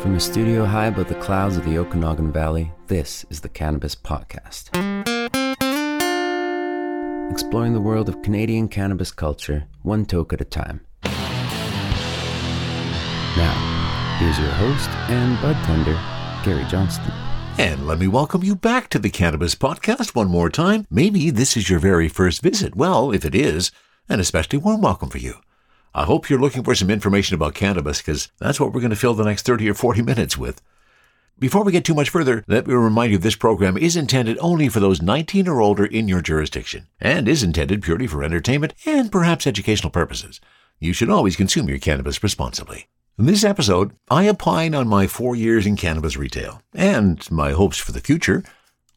From a studio high above the clouds of the Okanagan Valley, this is the Cannabis Podcast. Exploring the world of Canadian cannabis culture, one toke at a time. Now, here's your host and bud tender, Gary Johnston. And let me welcome you back to the Cannabis Podcast one more time. Maybe this is your very first visit. Well, if it is, an especially warm welcome for you. I hope you're looking for some information about cannabis because that's what we're going to fill the next 30 or 40 minutes with. Before we get too much further, let me remind you this program is intended only for those 19 or older in your jurisdiction and is intended purely for entertainment and perhaps educational purposes. You should always consume your cannabis responsibly. In this episode, I opine on my four years in cannabis retail and my hopes for the future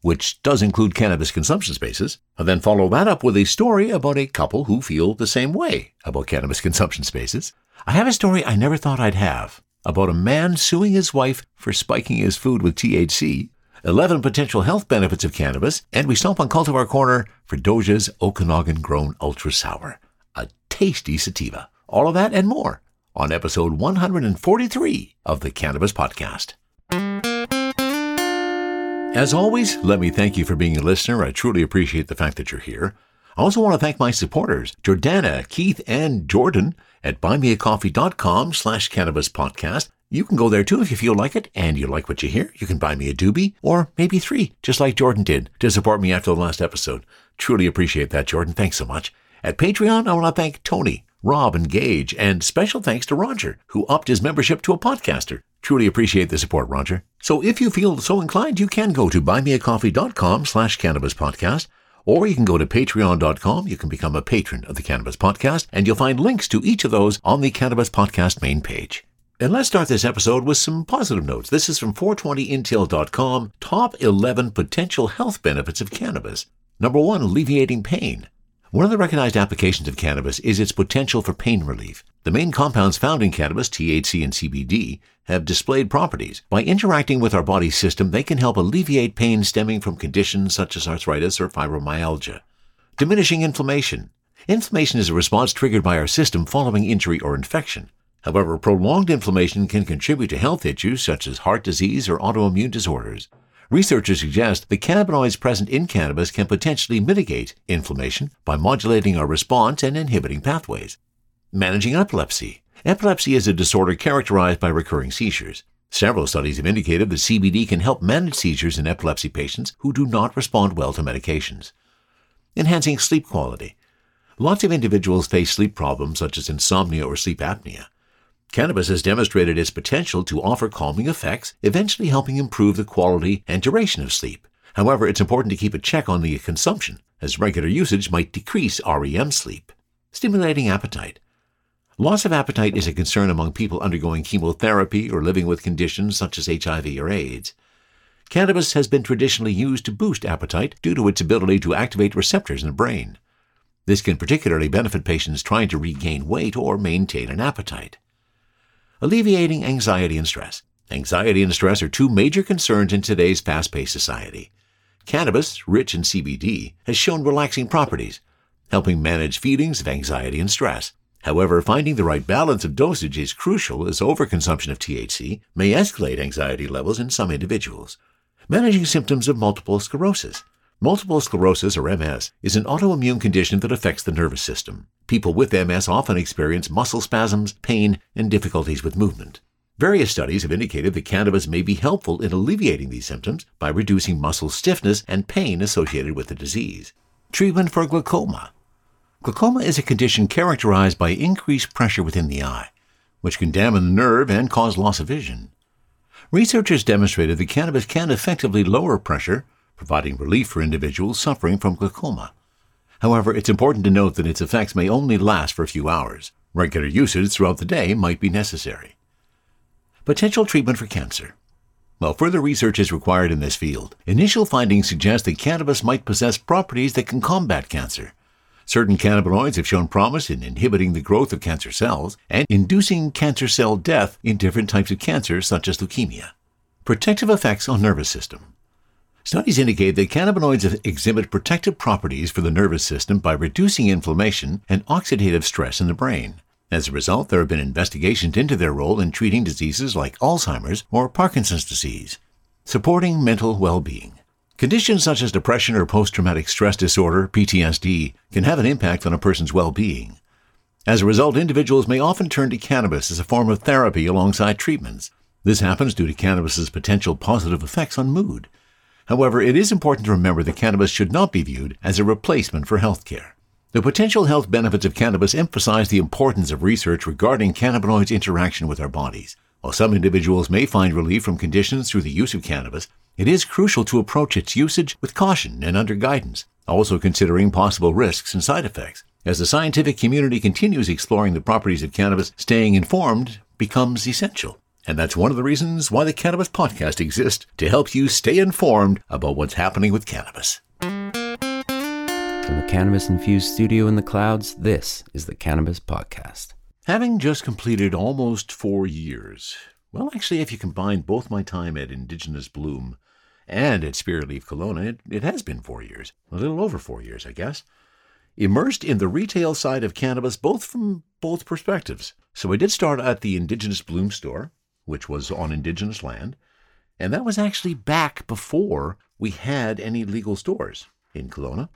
which does include cannabis consumption spaces, and then follow that up with a story about a couple who feel the same way about cannabis consumption spaces. I have a story I never thought I'd have about a man suing his wife for spiking his food with THC, 11 potential health benefits of cannabis, and we stop on Cultivar Corner for Doja's Okanagan Grown Ultra Sour, a tasty sativa. All of that and more on episode 143 of the Cannabis Podcast. As always, let me thank you for being a listener. I truly appreciate the fact that you're here. I also want to thank my supporters, Jordana, Keith, and Jordan at buymeacoffee.com slash cannabis podcast. You can go there too if you feel like it and you like what you hear. You can buy me a doobie or maybe three, just like Jordan did to support me after the last episode. Truly appreciate that, Jordan. Thanks so much. At Patreon, I want to thank Tony, Rob, and Gage, and special thanks to Roger, who upped his membership to a podcaster. Truly appreciate the support, Roger. So if you feel so inclined, you can go to buymeacoffee.com slash cannabis podcast, or you can go to patreon.com. You can become a patron of the Cannabis Podcast, and you'll find links to each of those on the Cannabis Podcast main page. And let's start this episode with some positive notes. This is from 420intel.com, top 11 potential health benefits of cannabis. Number one, alleviating pain. One of the recognized applications of cannabis is its potential for pain relief. The main compounds found in cannabis, THC and CBD, have displayed properties. By interacting with our body system, they can help alleviate pain stemming from conditions such as arthritis or fibromyalgia. Diminishing inflammation. Inflammation is a response triggered by our system following injury or infection. However, prolonged inflammation can contribute to health issues such as heart disease or autoimmune disorders. Researchers suggest the cannabinoids present in cannabis can potentially mitigate inflammation by modulating our response and inhibiting pathways. Managing epilepsy. Epilepsy is a disorder characterized by recurring seizures. Several studies have indicated that CBD can help manage seizures in epilepsy patients who do not respond well to medications. Enhancing sleep quality. Lots of individuals face sleep problems such as insomnia or sleep apnea. Cannabis has demonstrated its potential to offer calming effects, eventually helping improve the quality and duration of sleep. However, it's important to keep a check on the consumption, as regular usage might decrease REM sleep. Stimulating appetite. Loss of appetite is a concern among people undergoing chemotherapy or living with conditions such as HIV or AIDS. Cannabis has been traditionally used to boost appetite due to its ability to activate receptors in the brain. This can particularly benefit patients trying to regain weight or maintain an appetite alleviating anxiety and stress. Anxiety and stress are two major concerns in today's fast paced society. Cannabis, rich in CBD, has shown relaxing properties, helping manage feelings of anxiety and stress. However, finding the right balance of dosage is crucial as overconsumption of THC may escalate anxiety levels in some individuals. Managing symptoms of multiple sclerosis. Multiple sclerosis, or MS, is an autoimmune condition that affects the nervous system. People with MS often experience muscle spasms, pain, and difficulties with movement. Various studies have indicated that cannabis may be helpful in alleviating these symptoms by reducing muscle stiffness and pain associated with the disease. Treatment for glaucoma. Glaucoma is a condition characterized by increased pressure within the eye, which can damage the nerve and cause loss of vision. Researchers demonstrated that cannabis can effectively lower pressure providing relief for individuals suffering from glaucoma. However, it's important to note that its effects may only last for a few hours. Regular usage throughout the day might be necessary. Potential treatment for cancer. While further research is required in this field, initial findings suggest that cannabis might possess properties that can combat cancer. Certain cannabinoids have shown promise in inhibiting the growth of cancer cells and inducing cancer cell death in different types of cancer, such as leukemia. Protective effects on nervous system. Studies indicate that cannabinoids exhibit protective properties for the nervous system by reducing inflammation and oxidative stress in the brain. As a result, there have been investigations into their role in treating diseases like Alzheimer's or Parkinson's disease. Supporting mental well being. Conditions such as depression or post traumatic stress disorder, PTSD, can have an impact on a person's well being. As a result, individuals may often turn to cannabis as a form of therapy alongside treatments. This happens due to cannabis's potential positive effects on mood. However, it is important to remember that cannabis should not be viewed as a replacement for healthcare. The potential health benefits of cannabis emphasize the importance of research regarding cannabinoids' interaction with our bodies. While some individuals may find relief from conditions through the use of cannabis, it is crucial to approach its usage with caution and under guidance, also considering possible risks and side effects. As the scientific community continues exploring the properties of cannabis, staying informed becomes essential. And that's one of the reasons why the Cannabis Podcast exists to help you stay informed about what's happening with cannabis. From the cannabis infused studio in the clouds, this is the Cannabis Podcast. Having just completed almost four years, well, actually, if you combine both my time at Indigenous Bloom and at Spirit Leaf Kelowna, it, it has been four years. A little over four years, I guess. Immersed in the retail side of cannabis, both from both perspectives. So I did start at the Indigenous Bloom store, which was on Indigenous land, and that was actually back before we had any legal stores in Kelowna.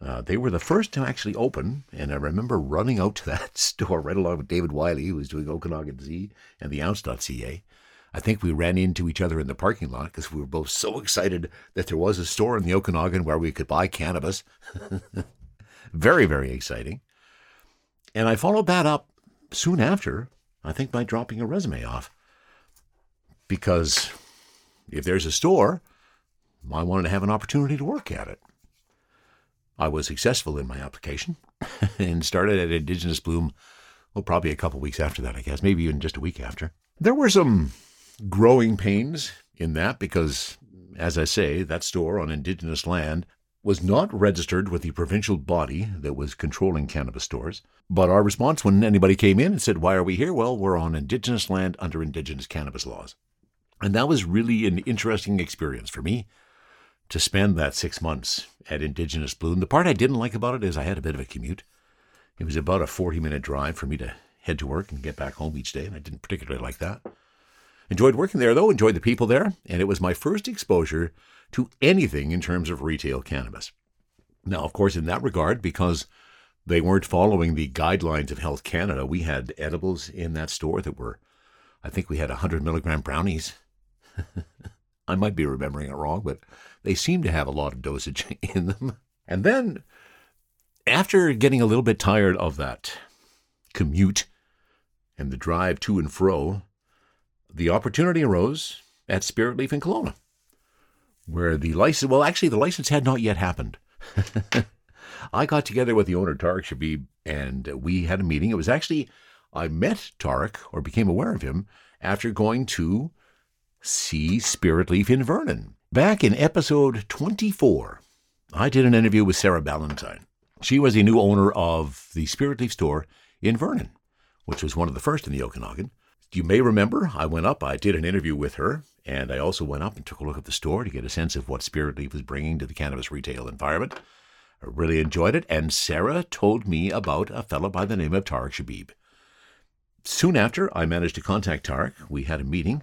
Uh, they were the first to actually open, and I remember running out to that store right along with David Wiley, who was doing Okanagan Z and the ounce.ca. I think we ran into each other in the parking lot because we were both so excited that there was a store in the Okanagan where we could buy cannabis. very, very exciting. And I followed that up soon after, I think by dropping a resume off. Because if there's a store, I wanted to have an opportunity to work at it. I was successful in my application and started at Indigenous Bloom, well, probably a couple weeks after that, I guess, maybe even just a week after. There were some growing pains in that because, as I say, that store on Indigenous land was not registered with the provincial body that was controlling cannabis stores. But our response when anybody came in and said, Why are we here? Well, we're on Indigenous land under Indigenous cannabis laws. And that was really an interesting experience for me to spend that six months at Indigenous Bloom. The part I didn't like about it is I had a bit of a commute. It was about a 40 minute drive for me to head to work and get back home each day, and I didn't particularly like that. Enjoyed working there, though, enjoyed the people there, and it was my first exposure to anything in terms of retail cannabis. Now, of course, in that regard, because they weren't following the guidelines of Health Canada, we had edibles in that store that were, I think we had 100 milligram brownies. I might be remembering it wrong, but they seem to have a lot of dosage in them. And then, after getting a little bit tired of that commute and the drive to and fro, the opportunity arose at Spirit Leaf in Kelowna, where the license, well, actually, the license had not yet happened. I got together with the owner, Tarek Shabib, and we had a meeting. It was actually, I met Tarek or became aware of him after going to see Spirit Leaf in Vernon. Back in episode 24, I did an interview with Sarah Ballantyne. She was the new owner of the Spirit Leaf store in Vernon, which was one of the first in the Okanagan. You may remember I went up, I did an interview with her, and I also went up and took a look at the store to get a sense of what Spirit Leaf was bringing to the cannabis retail environment. I really enjoyed it, and Sarah told me about a fellow by the name of Tarek Shabib. Soon after, I managed to contact Tarek. We had a meeting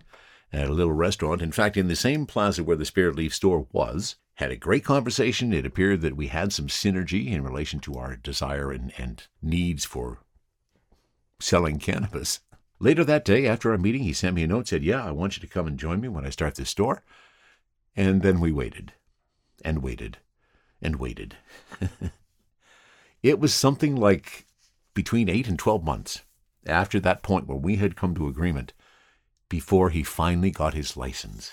at a little restaurant, in fact, in the same plaza where the Spirit Leaf store was. Had a great conversation. It appeared that we had some synergy in relation to our desire and, and needs for selling cannabis. Later that day, after our meeting, he sent me a note, said, Yeah, I want you to come and join me when I start this store. And then we waited and waited and waited. it was something like between eight and 12 months after that point where we had come to agreement before he finally got his license.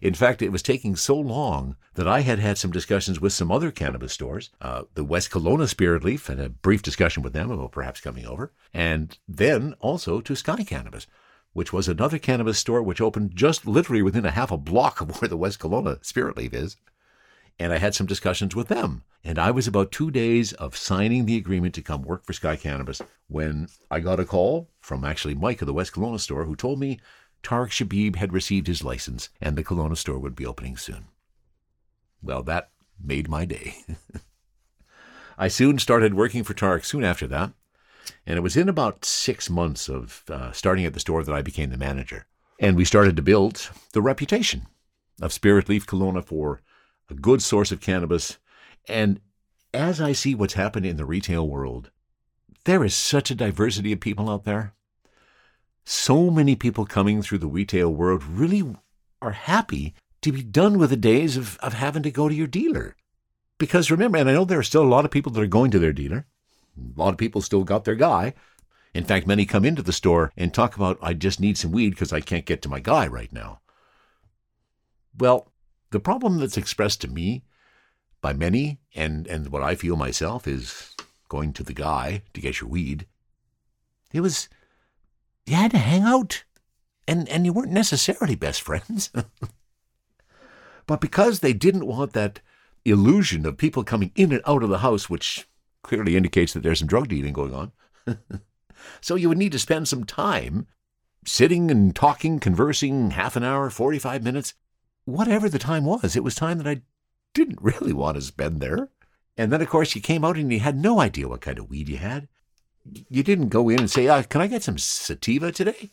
In fact, it was taking so long that I had had some discussions with some other cannabis stores, uh, the West Kelowna Spirit Leaf, and a brief discussion with them about perhaps coming over, and then also to Sky Cannabis, which was another cannabis store which opened just literally within a half a block of where the West Kelowna Spirit Leaf is. And I had some discussions with them. And I was about two days of signing the agreement to come work for Sky Cannabis when I got a call from actually Mike of the West Kelowna store who told me Tarek Shabib had received his license and the Kelowna store would be opening soon. Well, that made my day. I soon started working for Tarek soon after that. And it was in about six months of uh, starting at the store that I became the manager. And we started to build the reputation of Spirit Leaf Kelowna for a good source of cannabis. And as I see what's happened in the retail world, there is such a diversity of people out there. So many people coming through the retail world really are happy to be done with the days of, of having to go to your dealer. Because remember, and I know there are still a lot of people that are going to their dealer, a lot of people still got their guy. In fact, many come into the store and talk about, I just need some weed because I can't get to my guy right now. Well, the problem that's expressed to me by many, and, and what I feel myself, is going to the guy to get your weed. It was, you had to hang out, and, and you weren't necessarily best friends. but because they didn't want that illusion of people coming in and out of the house, which clearly indicates that there's some drug dealing going on, so you would need to spend some time sitting and talking, conversing, half an hour, 45 minutes, whatever the time was. It was time that I didn't really want to spend there. And then, of course, you came out and you had no idea what kind of weed you had. You didn't go in and say, uh, Can I get some sativa today?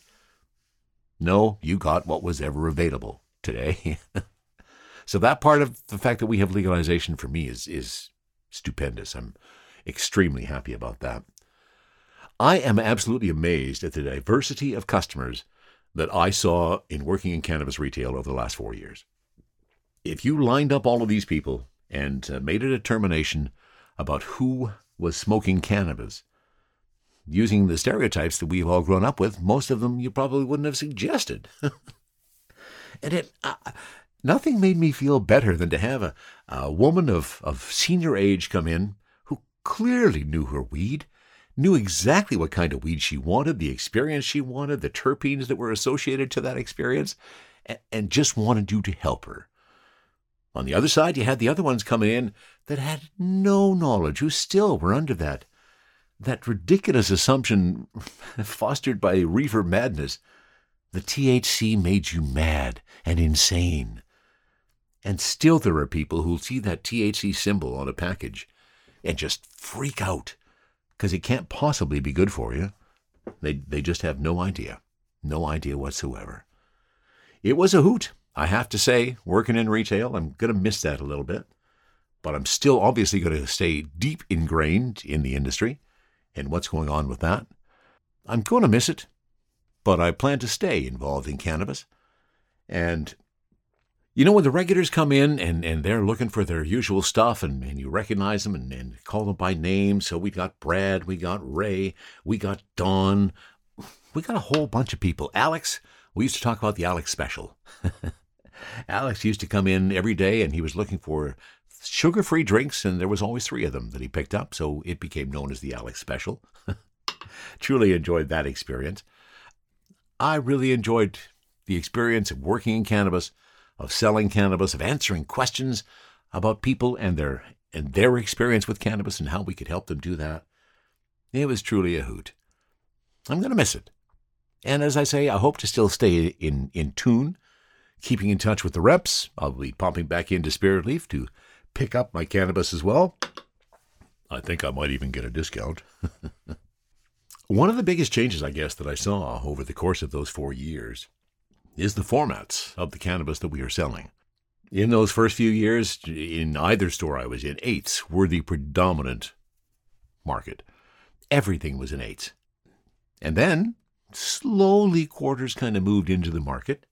No, you got what was ever available today. so that part of the fact that we have legalization for me is, is stupendous. I'm extremely happy about that. I am absolutely amazed at the diversity of customers that I saw in working in cannabis retail over the last four years if you lined up all of these people and uh, made a determination about who was smoking cannabis, using the stereotypes that we've all grown up with, most of them you probably wouldn't have suggested. and it, uh, nothing made me feel better than to have a, a woman of, of senior age come in who clearly knew her weed, knew exactly what kind of weed she wanted, the experience she wanted, the terpenes that were associated to that experience, and, and just wanted you to help her. On the other side, you had the other ones coming in that had no knowledge, who still were under that that ridiculous assumption fostered by reefer madness. The THC made you mad and insane. And still there are people who'll see that THC symbol on a package and just freak out because it can't possibly be good for you. They, they just have no idea, no idea whatsoever. It was a hoot. I have to say, working in retail, I'm going to miss that a little bit. But I'm still obviously going to stay deep ingrained in the industry and what's going on with that. I'm going to miss it, but I plan to stay involved in cannabis. And you know, when the regulars come in and, and they're looking for their usual stuff and, and you recognize them and, and call them by name. So we got Brad, we got Ray, we got Don, we got a whole bunch of people. Alex, we used to talk about the Alex special. Alex used to come in every day and he was looking for sugar free drinks, and there was always three of them that he picked up, so it became known as the Alex Special. Truly enjoyed that experience. I really enjoyed the experience of working in cannabis, of selling cannabis, of answering questions about people and their and their experience with cannabis and how we could help them do that. It was truly a hoot. I'm going to miss it. And as I say, I hope to still stay in, in tune keeping in touch with the reps. I'll be popping back into Spirit Leaf to pick up my cannabis as well. I think I might even get a discount. One of the biggest changes, I guess, that I saw over the course of those four years is the formats of the cannabis that we are selling. In those first few years, in either store I was in, eights were the predominant market. Everything was in eights. And then, slowly, quarters kind of moved into the market.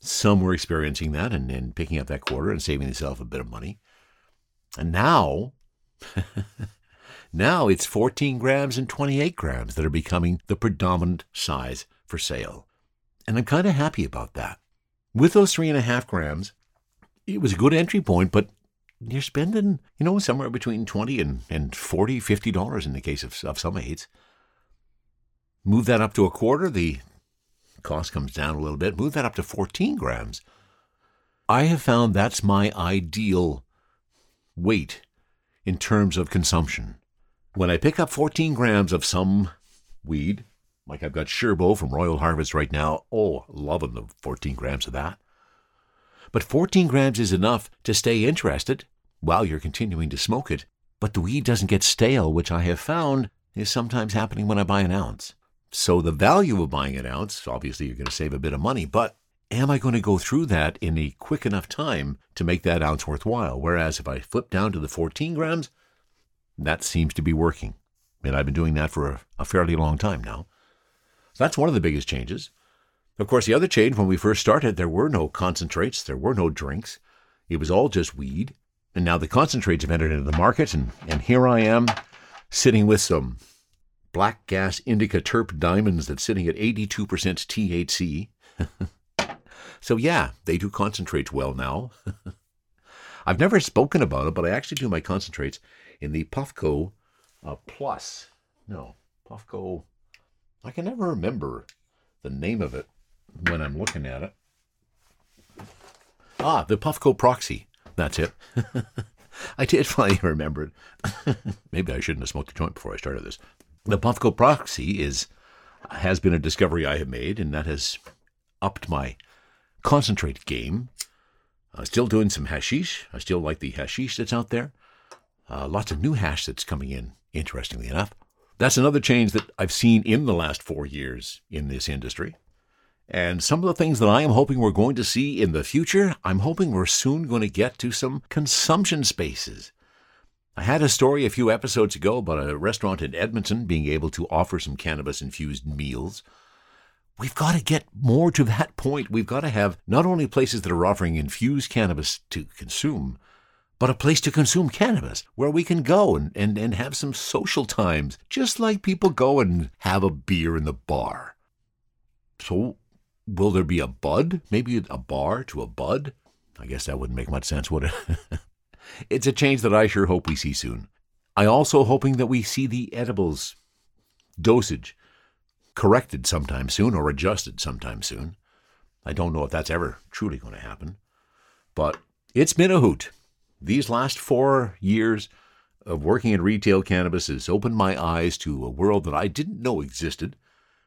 Some were experiencing that and, and picking up that quarter and saving themselves a bit of money. And now, now it's 14 grams and 28 grams that are becoming the predominant size for sale. And I'm kind of happy about that. With those three and a half grams, it was a good entry point, but you're spending, you know, somewhere between 20 and, and 40, 50 dollars in the case of, of some aids. Move that up to a quarter, the cost comes down a little bit, move that up to 14 grams. I have found that's my ideal weight in terms of consumption. When I pick up 14 grams of some weed, like I've got Sherbo from Royal Harvest right now, oh, loving the 14 grams of that. But 14 grams is enough to stay interested while you're continuing to smoke it, but the weed doesn't get stale, which I have found is sometimes happening when I buy an ounce. So the value of buying an ounce, obviously you're going to save a bit of money, but am I going to go through that in a quick enough time to make that ounce worthwhile? Whereas if I flip down to the 14 grams, that seems to be working. And I've been doing that for a, a fairly long time now. So that's one of the biggest changes. Of course, the other change when we first started, there were no concentrates, there were no drinks. It was all just weed. And now the concentrates have entered into the market, and, and here I am sitting with some black gas indica terp diamonds that's sitting at 82% THC. so, yeah, they do concentrates well now. I've never spoken about it, but I actually do my concentrates in the Puffco uh, Plus. No, Puffco. I can never remember the name of it when I'm looking at it. Ah, the Puffco Proxy. That's it. I did finally remember it. Maybe I shouldn't have smoked a joint before I started this. The Puffco Proxy is has been a discovery I have made, and that has upped my concentrate game. I'm still doing some hashish. I still like the hashish that's out there. Uh, lots of new hash that's coming in, interestingly enough. That's another change that I've seen in the last four years in this industry. And some of the things that I am hoping we're going to see in the future, I'm hoping we're soon going to get to some consumption spaces. I had a story a few episodes ago about a restaurant in Edmonton being able to offer some cannabis infused meals. We've got to get more to that point. We've got to have not only places that are offering infused cannabis to consume, but a place to consume cannabis where we can go and, and, and have some social times, just like people go and have a beer in the bar. So, will there be a bud? Maybe a bar to a bud? I guess that wouldn't make much sense, would it? it's a change that I sure hope we see soon. I also hoping that we see the edibles dosage corrected sometime soon or adjusted sometime soon. I don't know if that's ever truly going to happen, but it's been a hoot. These last four years of working in retail cannabis has opened my eyes to a world that I didn't know existed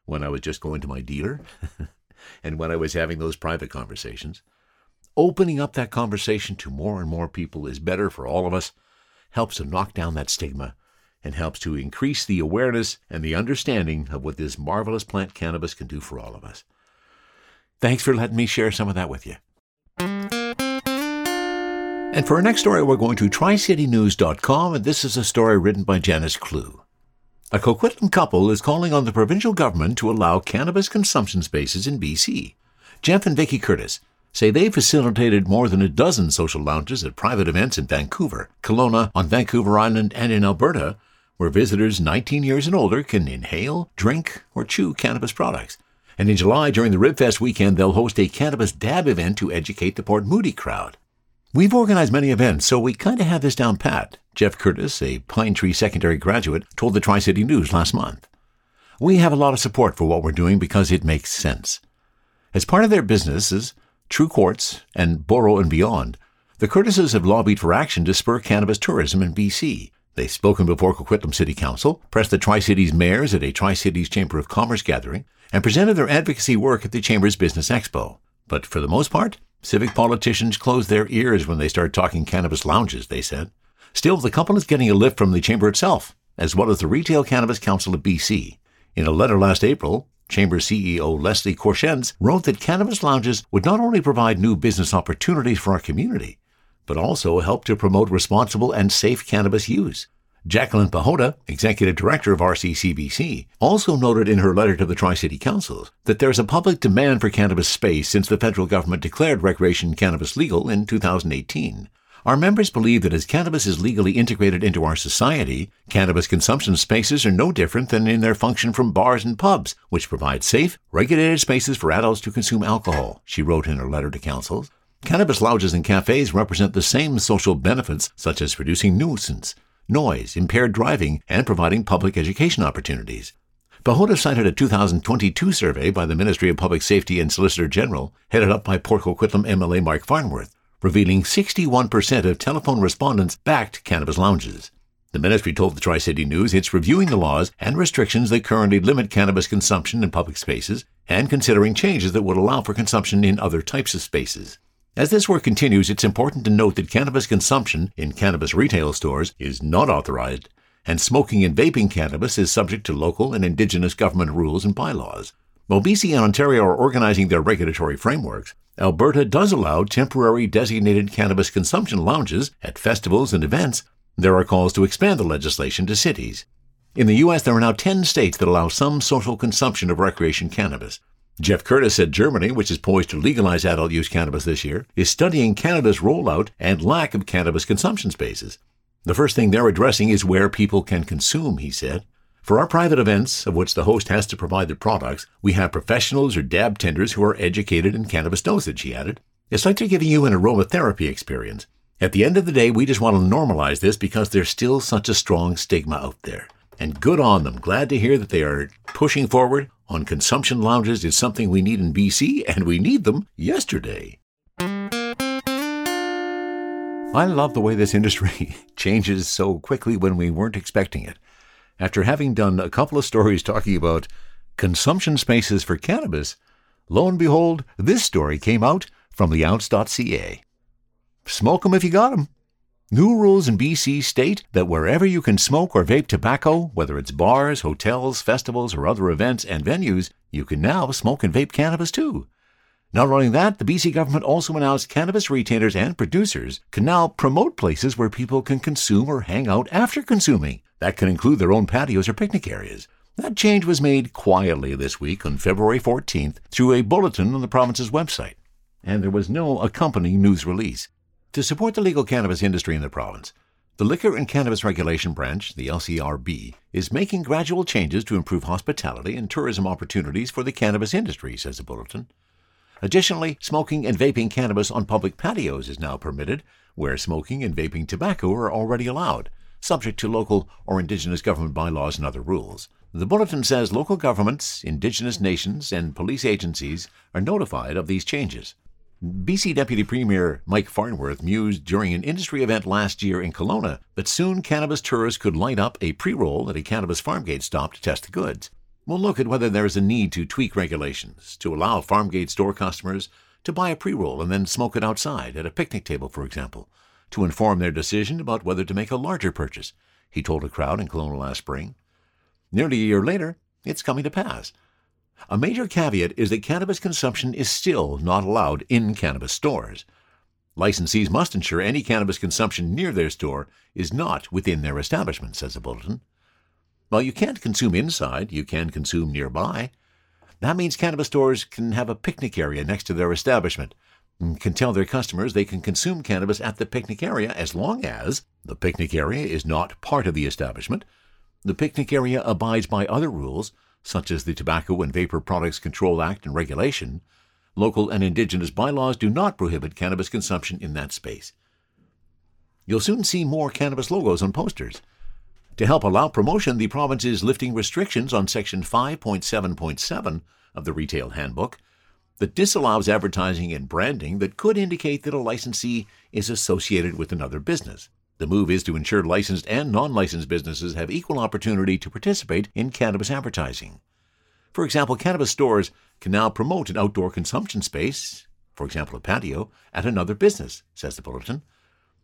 when I was just going to my dealer and when I was having those private conversations. Opening up that conversation to more and more people is better for all of us, helps to knock down that stigma, and helps to increase the awareness and the understanding of what this marvelous plant cannabis can do for all of us. Thanks for letting me share some of that with you. And for our next story, we're going to tricitynews.com, and this is a story written by Janis Cleugh. A Coquitlam couple is calling on the provincial government to allow cannabis consumption spaces in BC. Jeff and Vicky Curtis say they facilitated more than a dozen social lounges at private events in Vancouver, Kelowna, on Vancouver Island, and in Alberta, where visitors 19 years and older can inhale, drink, or chew cannabis products. And in July, during the Ribfest weekend, they'll host a cannabis dab event to educate the Port Moody crowd. We've organized many events, so we kind of have this down pat, Jeff Curtis, a Pine Tree Secondary graduate, told the Tri City News last month. We have a lot of support for what we're doing because it makes sense. As part of their businesses, True Courts and Boro and Beyond, the Curtises have lobbied for action to spur cannabis tourism in BC. They've spoken before Coquitlam City Council, pressed the Tri Cities mayors at a Tri Cities Chamber of Commerce gathering, and presented their advocacy work at the Chamber's Business Expo. But for the most part, Civic politicians close their ears when they start talking cannabis lounges, they said. Still, the couple is getting a lift from the chamber itself, as well as the Retail Cannabis Council of BC. In a letter last April, Chamber CEO Leslie Courchesne wrote that cannabis lounges would not only provide new business opportunities for our community, but also help to promote responsible and safe cannabis use. Jaclynn Pehota, executive director of RCCBC, also noted in her letter to the Tri City Councils that there is a public demand for cannabis space since the federal government declared recreation cannabis legal in 2018. Our members believe that as cannabis is legally integrated into our society, cannabis consumption spaces are no different than in their function from bars and pubs, which provide safe, regulated spaces for adults to consume alcohol, she wrote in her letter to councils. Cannabis lounges and cafes represent the same social benefits, such as reducing nuisance, noise, impaired driving, and providing public education opportunities. Pehota cited a 2022 survey by the Ministry of Public Safety and Solicitor General, headed up by Port Coquitlam MLA Mark Farnworth, revealing 61% of telephone respondents backed cannabis lounges. The ministry told the Tri City News it's reviewing the laws and restrictions that currently limit cannabis consumption in public spaces and considering changes that would allow for consumption in other types of spaces. As this work continues, it's important to note that cannabis consumption in cannabis retail stores is not authorized and smoking and vaping cannabis is subject to local and Indigenous government rules and bylaws. While BC and Ontario are organizing their regulatory frameworks, Alberta does allow temporary designated cannabis consumption lounges at festivals and events. There are calls to expand the legislation to cities. In the U.S., there are now 10 states that allow some social consumption of recreation cannabis. Jeff Curtis said Germany, which is poised to legalize adult use cannabis this year, is studying Canada's rollout and lack of cannabis consumption spaces. The first thing they're addressing is where people can consume, he said. For our private events, of which the host has to provide the products, we have professionals or dab tenders who are educated in cannabis dosage, he added. It's like they're giving you an aromatherapy experience. At the end of the day, we just want to normalize this because there's still such a strong stigma out there. And good on them. Glad to hear that they are pushing forward on consumption lounges is something we need in BC, and we need them yesterday. I love the way this industry changes so quickly when we weren't expecting it after having done a couple of stories talking about consumption spaces for cannabis, lo and behold, this story came out from theounce.ca. Smoke 'em if you got 'em. New rules in BC state that wherever you can smoke or vape tobacco, whether it's bars, hotels, festivals, or other events and venues, you can now smoke and vape cannabis too. Not only that, the BC government also announced cannabis retailers and producers can now promote places where people can consume or hang out after consuming. That can include their own patios or picnic areas. That change was made quietly this week on February 14th through a bulletin on the province's website, and there was no accompanying news release. To support the legal cannabis industry in the province, the Liquor and Cannabis Regulation Branch, the LCRB, is making gradual changes to improve hospitality and tourism opportunities for the cannabis industry, says the bulletin. Additionally, smoking and vaping cannabis on public patios is now permitted, where smoking and vaping tobacco are already allowed subject to local or Indigenous government bylaws and other rules. The bulletin says local governments, Indigenous nations, and police agencies are notified of these changes. BC Deputy Premier Mike Farnworth mused during an industry event last year in Kelowna that soon cannabis tourists could light up a pre roll at a cannabis farmgate stop to test the goods. We'll look at whether there is a need to tweak regulations to allow farmgate store customers to buy a pre roll and then smoke it outside, at a picnic table, for example, to inform their decision about whether to make a larger purchase, he told a crowd in Kelowna last spring. Nearly a year later, it's coming to pass. A major caveat is that cannabis consumption is still not allowed in cannabis stores. Licensees must ensure any cannabis consumption near their store is not within their establishment, says the bulletin. While you can't consume inside, you can consume nearby. That means cannabis stores can have a picnic area next to their establishment, and can tell their customers they can consume cannabis at the picnic area as long as the picnic area is not part of the establishment. The picnic area abides by other rules, such as the Tobacco and Vapor Products Control Act and regulation. Local and Indigenous bylaws do not prohibit cannabis consumption in that space. You'll soon see more cannabis logos on posters. To help allow promotion, the province is lifting restrictions on Section 5.7.7 of the Retail Handbook that disallows advertising and branding that could indicate that a licensee is associated with another business. The move is to ensure licensed and non licensed businesses have equal opportunity to participate in cannabis advertising. For example, cannabis stores can now promote an outdoor consumption space, for example, a patio, at another business, says the bulletin.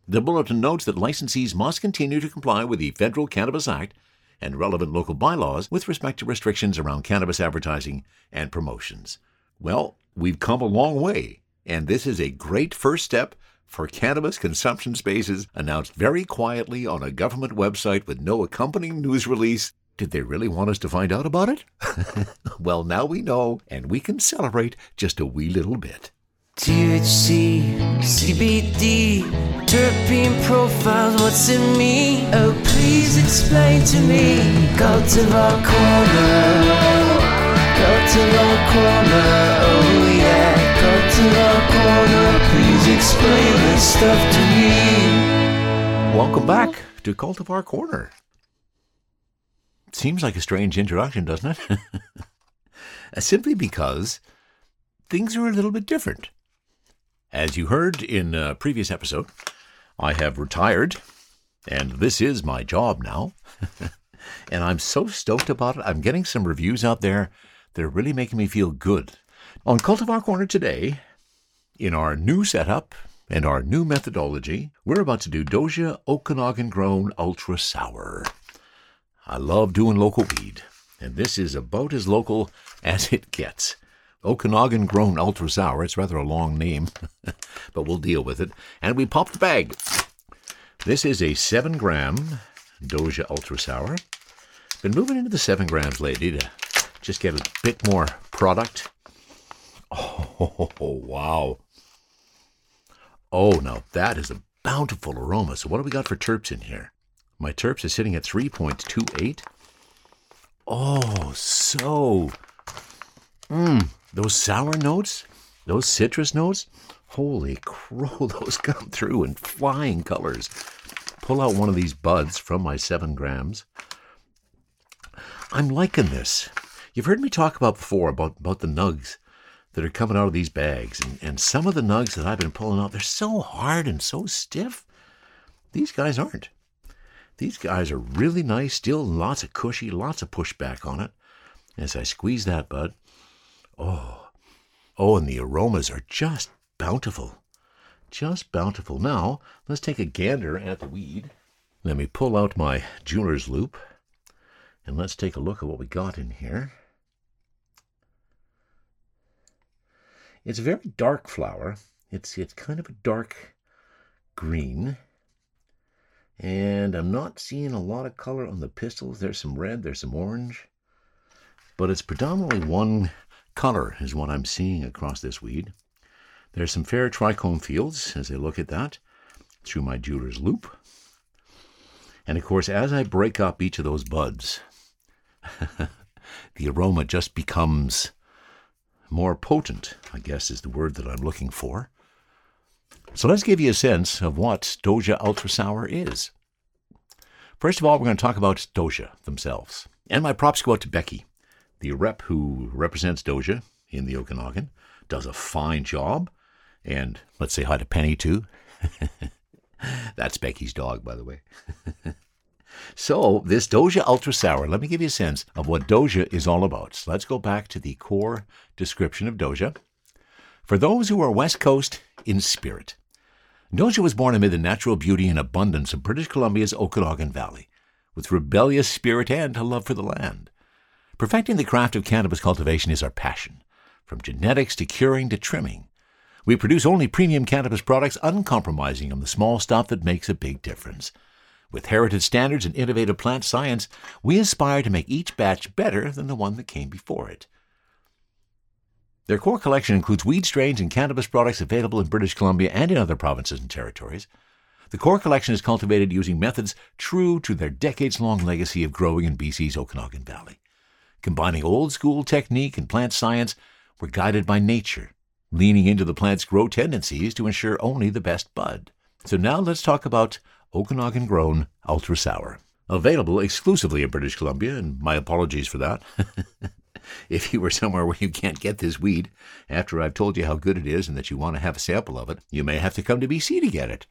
The bulletin notes that licensees must continue to comply with the Federal Cannabis Act and relevant local bylaws with respect to restrictions around cannabis advertising and promotions. Well, we've come a long way, and this is a great first step for cannabis consumption spaces announced very quietly on a government website with no accompanying news release. Did they really want us to find out about it? well, now we know, and we can celebrate just a wee little bit. THC, CBD, terpene profiles, what's in me? Oh, please explain to me. Cultivar Corner. Cultivar Corner, oh yeah. Cultivar Corner, please explain stuff to me. Welcome back to Cultivar Corner. Seems like a strange introduction, doesn't it? Simply because things are a little bit different. As you heard in a previous episode, I have retired, and this is my job now. and I'm so stoked about it. I'm getting some reviews out there that are really making me feel good. On Cultivar Corner today, in our new setup and our new methodology, we're about to do Doja Okanagan Grown Ultra Sour. I love doing local weed, and this is about as local as it gets. Okanagan grown ultra sour. It's rather a long name, but we'll deal with it. And we pop the bag. This is a 7 gram Doja Ultra Sour. Been moving into the 7 grams lately to just get a bit more product. Oh, wow. Oh, now that is a bountiful aroma. So, what do we got for terps in here? My terps is sitting at 3.28. Oh, so. Mmm, those sour notes, those citrus notes, holy crow, those come through in flying colors. Pull out one of these buds from my seven grams. I'm liking this. You've heard me talk about before about, about the nugs that are coming out of these bags. And, and some of the nugs that I've been pulling out, they're so hard and so stiff. These guys aren't. These guys are really nice, still lots of cushy, lots of pushback on it. As I squeeze that bud, oh, oh, and the aromas are just bountiful. Just bountiful. Now, let's take a gander at the weed. Let me pull out my jeweler's loupe and let's take a look at what we got in here. It's a very dark flower. It's it's kind of a dark green. And I'm not seeing a lot of color on the pistils. There's some red, there's some orange. But it's predominantly one color is what I'm seeing across this weed. There's some fair trichome fields as I look at that through my jeweler's loupe. And of course, as I break up each of those buds, the aroma just becomes more potent, I guess is the word that I'm looking for. So let's give you a sense of what Doja Ultra Sour is. First of all, we're going to talk about Doja themselves. And my props go out to Becky, the rep who represents Doja in the Okanagan, does a fine job. And let's say hi to Penny, too. That's Becky's dog, by the way. so, this Doja Ultra Sour, let me give you a sense of what Doja is all about. So let's go back to the core description of Doja. For those who are West Coast in spirit, Doja was born amid the natural beauty and abundance of British Columbia's Okanagan Valley, with rebellious spirit and a love for the land. Perfecting the craft of cannabis cultivation is our passion, from genetics to curing to trimming. We produce only premium cannabis products, uncompromising on the small stuff that makes a big difference. With heritage standards and innovative plant science, we aspire to make each batch better than the one that came before it. Their core collection includes weed strains and cannabis products available in British Columbia and in other provinces and territories. The core collection is cultivated using methods true to their decades long legacy of growing in BC's Okanagan Valley. Combining old school technique and plant science, we're guided by nature, leaning into the plant's grow tendencies to ensure only the best bud. So now let's talk about Okanagan grown Ultra Sour. Available exclusively in British Columbia, and my apologies for that. if you were somewhere where you can't get this weed, after I've told you how good it is and that you want to have a sample of it, you may have to come to BC to get it.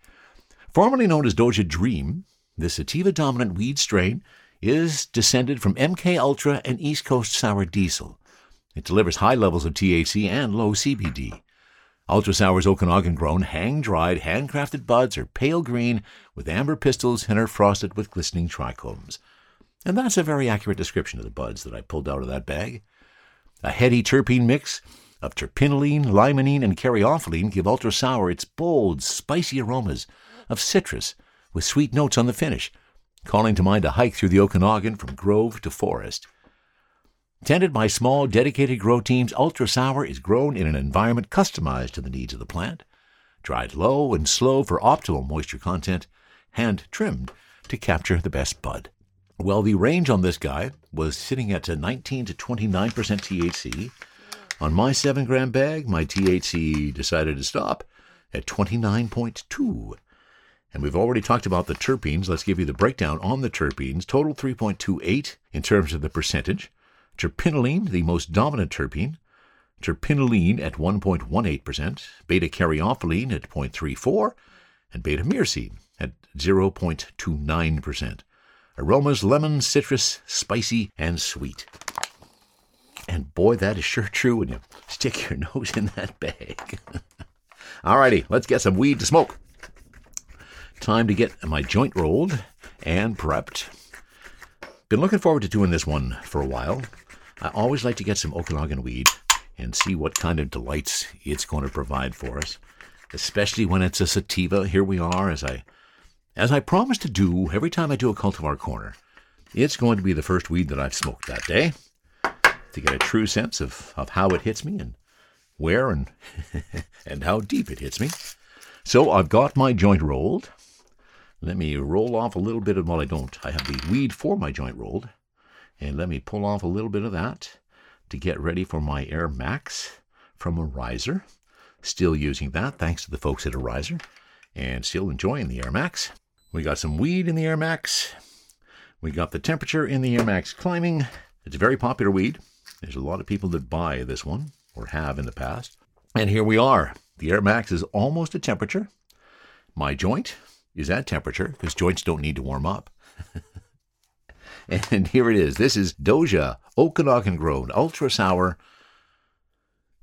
Formerly known as Doja Dream, this sativa dominant weed strain is descended from MK Ultra and East Coast Sour Diesel. It delivers high levels of THC and low CBD. Ultra Sour's Okanagan grown, hang dried, handcrafted buds are pale green with amber pistils and are frosted with glistening trichomes. And that's a very accurate description of the buds that I pulled out of that bag. A heady terpene mix of terpinolene, limonene, and caryophyllene give Ultra Sour its bold, spicy aromas of citrus with sweet notes on the finish, calling to mind a hike through the Okanagan from grove to forest. Tended by small, dedicated grow teams, Ultra Sour is grown in an environment customized to the needs of the plant, dried low and slow for optimal moisture content, hand trimmed to capture the best bud. Well, the range on this guy was sitting at 19 to 29% THC. On my 7 gram bag, my THC decided to stop at 29.2. And we've already talked about the terpenes. Let's give you the breakdown on the terpenes. Total 3.28 in terms of the percentage. Terpinolene, the most dominant terpene. Terpinolene at 1.18%. Beta caryophyllene at 0.34. And beta myrcene at 0.29%. Aromas lemon, citrus, spicy, and sweet. And boy, that is sure true when you stick your nose in that bag. Alrighty, let's get some weed to smoke. Time to get my joint rolled and prepped. Been looking forward to doing this one for a while. I always like to get some Okanagan weed and see what kind of delights it's going to provide for us, especially when it's a sativa. Here we are, as I as I promised to do every time I do a cultivar corner. It's going to be the first weed that I've smoked that day to get a true sense of, of how it hits me and where and and how deep it hits me. So I've got my joint rolled. Let me roll off a little bit of well, I don't. I have the weed for my joint rolled. And let me pull off a little bit of that to get ready for my Air Max from Arizer. Still using that, thanks to the folks at Arizer, and still enjoying the Air Max. We got some weed in the Air Max. We got the temperature in the Air Max climbing. It's a very popular weed. There's a lot of people that buy this one, or have in the past. And here we are. The Air Max is almost at temperature. My joint is at temperature because joints don't need to warm up. and here it is. This is Doja Okanagan grown Ultra Sour.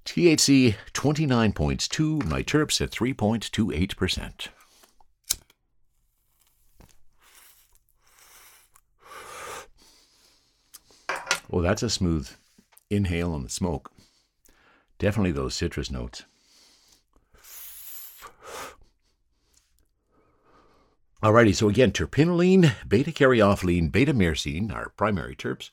THC 29.2, my terps at 3.28%. Oh, that's a smooth inhale on the smoke. Definitely those citrus notes. Alrighty, so again, terpinolene, beta caryophyllene, beta myrcene, our primary terps.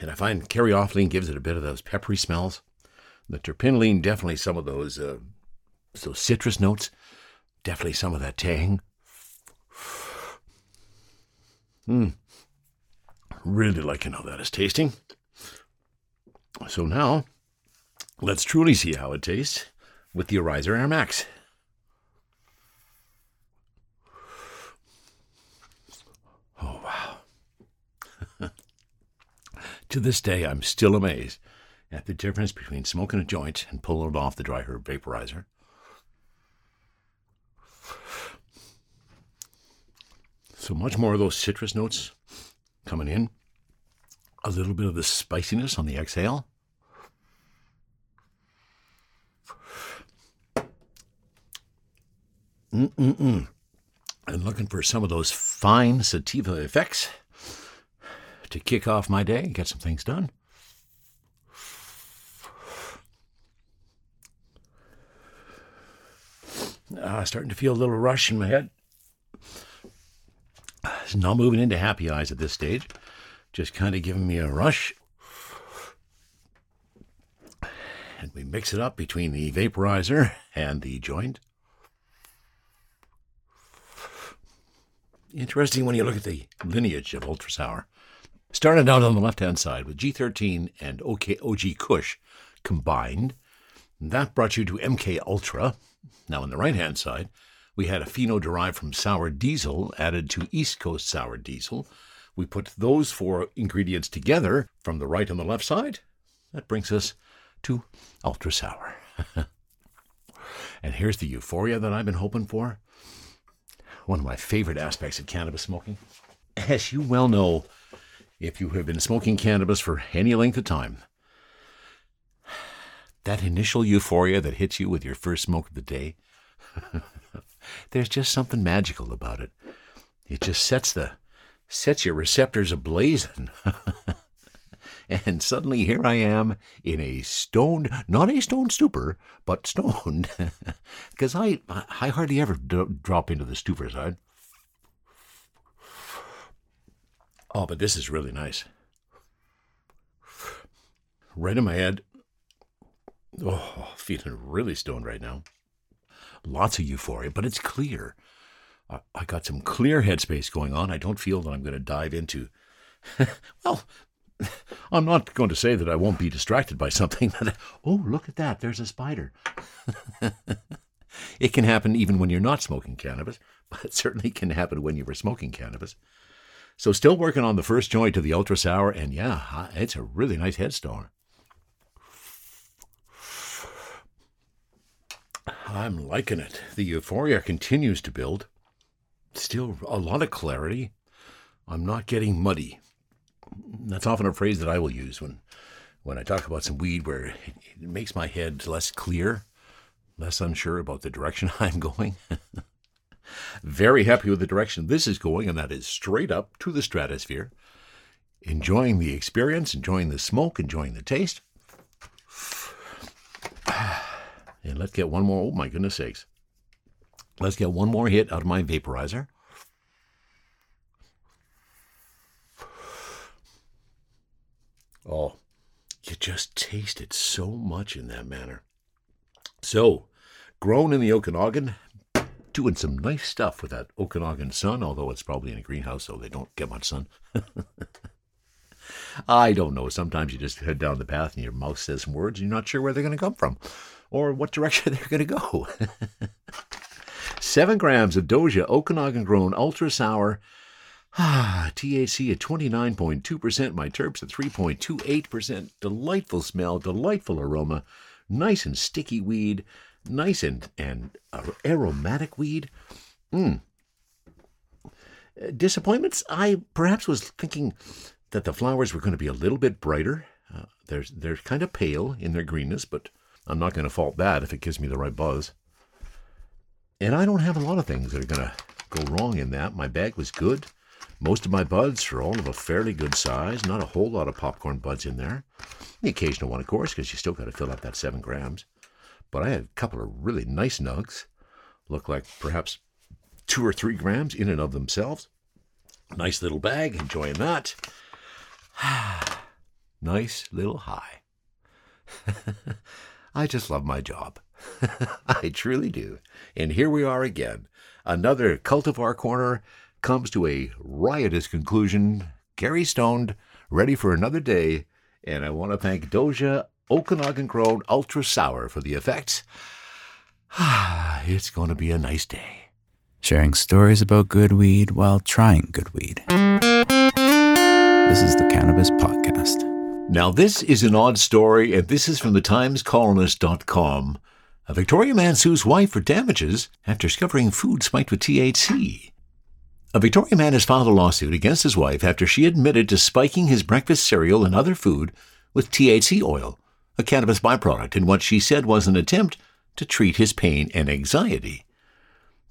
And I find caryophyllene gives it a bit of those peppery smells. The terpinolene, definitely some of those, uh, those citrus notes. Definitely some of that tang. Hmm. Really liking how that is tasting. So now, let's truly see how it tastes with the Arizer Air Max. Oh, wow. to this day, I'm still amazed at the difference between smoking a joint and pulling it off the dry herb vaporizer. So much more of those citrus notes coming in, a little bit of the spiciness on the exhale. Mm-mm-mm. And looking for some of those fine sativa effects to kick off my day and get some things done. Uh, starting to feel a little rush in my head. It's not moving into happy eyes at this stage. Just kind of giving me a rush. And we mix it up between the vaporizer and the joint. Interesting when you look at the lineage of Ultra Sour. Started out on the left hand side with G13 and OK, OG Kush combined. That brought you to MK Ultra. Now, on the right hand side, we had a pheno derived from sour diesel added to East Coast sour diesel. We put those four ingredients together from the right and the left side. That brings us to Ultra Sour. and here's the euphoria that I've been hoping for one of my favorite aspects of cannabis smoking. As you well know, if you have been smoking cannabis for any length of time, that initial euphoria that hits you with your first smoke of the day, there's just something magical about it. It just sets the sets your receptors ablaze. and suddenly here I am in a stoned, not a stoned stupor, but stoned, because I I hardly ever d- drop into the stupor side. Oh, but this is really nice. Right in my head. Oh, feeling really stoned right now. Lots of euphoria, but it's clear. I, I got some clear headspace going on. I don't feel that I'm going to dive into well, I'm not going to say that I won't be distracted by something. That, oh, look at that. There's a spider. it can happen even when you're not smoking cannabis, but it certainly can happen when you were smoking cannabis. So, still working on the first joint of the Ultra Sour, and yeah, it's a really nice headstone. I'm liking it. The euphoria continues to build. Still a lot of clarity. I'm not getting muddy that's often a phrase that I will use when when I talk about some weed where it, it makes my head less clear, less unsure about the direction I'm going. Very happy with the direction this is going, and that is straight up to the stratosphere. Enjoying the experience, enjoying the smoke, enjoying the taste. And let's get one more. Oh, my goodness sakes. Let's get one more hit out of my vaporizer. Oh, you just taste it so much in that manner. So, grown in the Okanagan, doing some nice stuff with that Okanagan sun, although it's probably in a greenhouse, so they don't get much sun. I don't know. Sometimes you just head down the path and your mouth says some words and you're not sure where they're going to come from or what direction they're going to go. Seven grams of Doja Okanagan grown ultra sour. Ah, THC at 29.2%, my terps at 3.28%. Delightful smell, delightful aroma, nice and sticky weed, nice and, and aromatic weed. Mm. Disappointments? I perhaps was thinking that the flowers were going to be a little bit brighter. Uh, they're, they're kind of pale in their greenness, but I'm not going to fault that if it gives me the right buzz. And I don't have a lot of things that are going to go wrong in that. My bag was good. Most of my buds are all of a fairly good size. Not a whole lot of popcorn buds in there. The occasional one, of course, because you still got to fill up that seven grams. But I had a couple of really nice nugs. Look like perhaps two or three grams in and of themselves. Nice little bag, enjoying that. nice little high. I just love my job. I truly do. And here we are again. Another cultivar corner comes to a riotous conclusion. Gary stoned, ready for another day, and I want to thank Doja Okanagan Grown Ultra Sour for the effects. it's going to be a nice day. Sharing stories about good weed while trying good weed. This is the Cannabis Podcast. Now, this is an odd story, and this is from the TimesColonist.com. A Victoria man sues wife for damages after discovering food spiked with THC. A Victoria man has filed a lawsuit against his wife after she admitted to spiking his breakfast cereal and other food with THC oil, a cannabis byproduct, in what she said was an attempt to treat his pain and anxiety.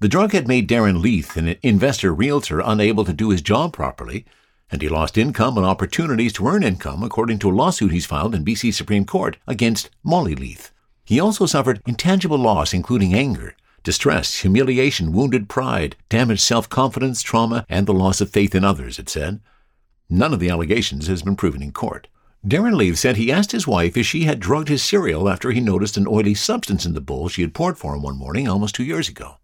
The drug had made Darren Leith, an investor realtor, unable to do his job properly and he lost income and opportunities to earn income, according to a lawsuit he's filed in BC Supreme Court against Molly Leith. He also suffered intangible loss, including anger, distress, humiliation, wounded pride, damaged self confidence, trauma, and the loss of faith in others, it said. None of the allegations has been proven in court. Darren Leith said he asked his wife if she had drugged his cereal after he noticed an oily substance in the bowl she had poured for him one morning almost two years ago.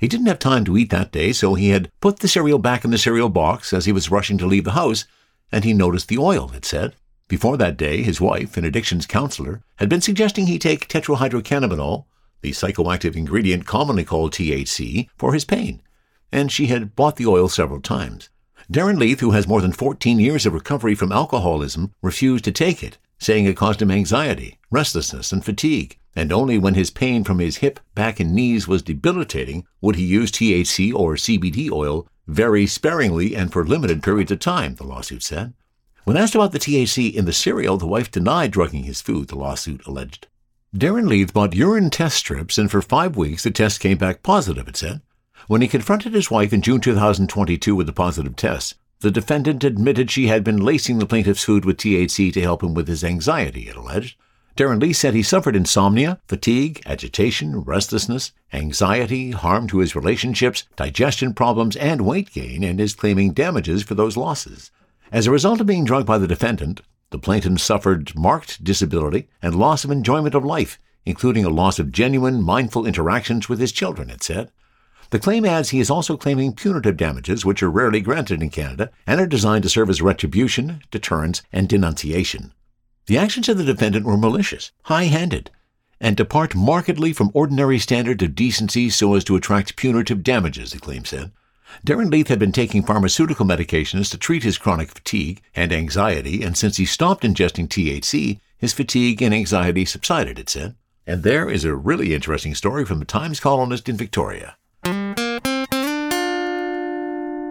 He didn't have time to eat that day, so he had put the cereal back in the cereal box as he was rushing to leave the house, and he noticed the oil, it said. Before that day, his wife, an addictions counselor, had been suggesting he take tetrahydrocannabinol, the psychoactive ingredient commonly called THC, for his pain, and she had bought the oil several times. Darren Leith, who has more than 14 years of recovery from alcoholism, refused to take it, saying it caused him anxiety, restlessness, and fatigue, and only when his pain from his hip, back, and knees was debilitating would he use THC or CBD oil very sparingly and for limited periods of time, the lawsuit said. When asked about the THC in the cereal, the wife denied drugging his food, the lawsuit alleged. Darren Leith bought urine test strips, and for five weeks the test came back positive, it said. When he confronted his wife in June 2022 with the positive test, the defendant admitted she had been lacing the plaintiff's food with THC to help him with his anxiety, it alleged. Darren Leith said he suffered insomnia, fatigue, agitation, restlessness, anxiety, harm to his relationships, digestion problems, and weight gain, and is claiming damages for those losses. As a result of being drugged by the defendant, the plaintiff suffered marked disability and loss of enjoyment of life, including a loss of genuine, mindful interactions with his children, it said. The claim adds he is also claiming punitive damages, which are rarely granted in Canada and are designed to serve as retribution, deterrence, and denunciation. The actions of the defendant were malicious, high handed, and depart markedly from ordinary standards of decency so as to attract punitive damages, the claim said. Darren Leith had been taking pharmaceutical medications to treat his chronic fatigue and anxiety, and since he stopped ingesting THC, his fatigue and anxiety subsided, it said. And there is a really interesting story from the Times Colonist in Victoria.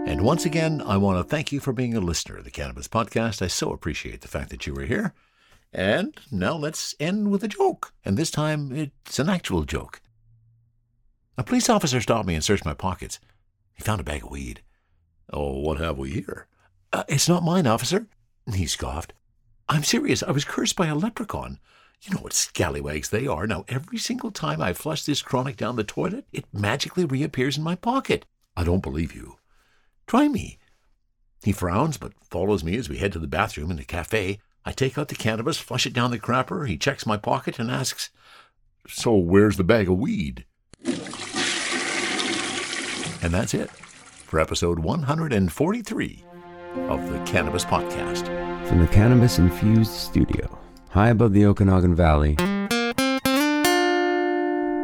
And once again, I want to thank you for being a listener of the Cannabis Podcast. I so appreciate the fact that you were here. And now let's end with a joke. And this time it's an actual joke. A police officer stopped me and searched my pockets. He found a bag of weed. Oh, what have we here? Uh, it's not mine, officer. He scoffed. I'm serious. I was cursed by a leprechaun. You know what scallywags they are. Now, every single time I flush this chronic down the toilet, it magically reappears in my pocket. I don't believe you. Try me. He frowns, but follows me as we head to the bathroom in the cafe. I take out the cannabis, flush it down the crapper. He checks my pocket and asks, So where's the bag of weed? And that's it for episode 143 of the Cannabis Podcast. From the Cannabis Infused Studio, high above the Okanagan Valley,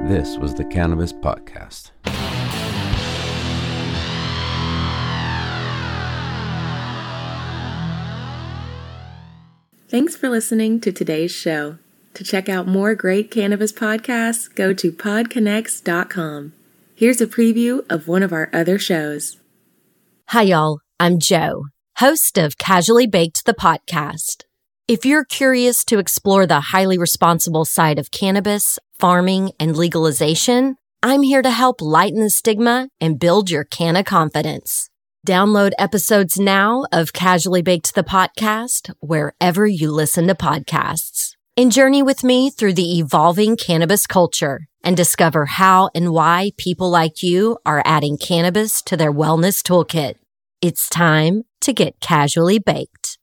this was the Cannabis Podcast. Thanks for listening to today's show. To check out more great cannabis podcasts, go to podconnects.com. Here's a preview of one of our other shows. Hi, y'all. I'm Joe, host of Casually Baked the podcast. If you're curious to explore the highly responsible side of cannabis, farming, and legalization, I'm here to help lighten the stigma and build your canna confidence. Download episodes now of Casually Baked the podcast wherever you listen to podcasts. And journey with me through the evolving cannabis culture and discover how and why people like you are adding cannabis to their wellness toolkit. It's time to get casually baked.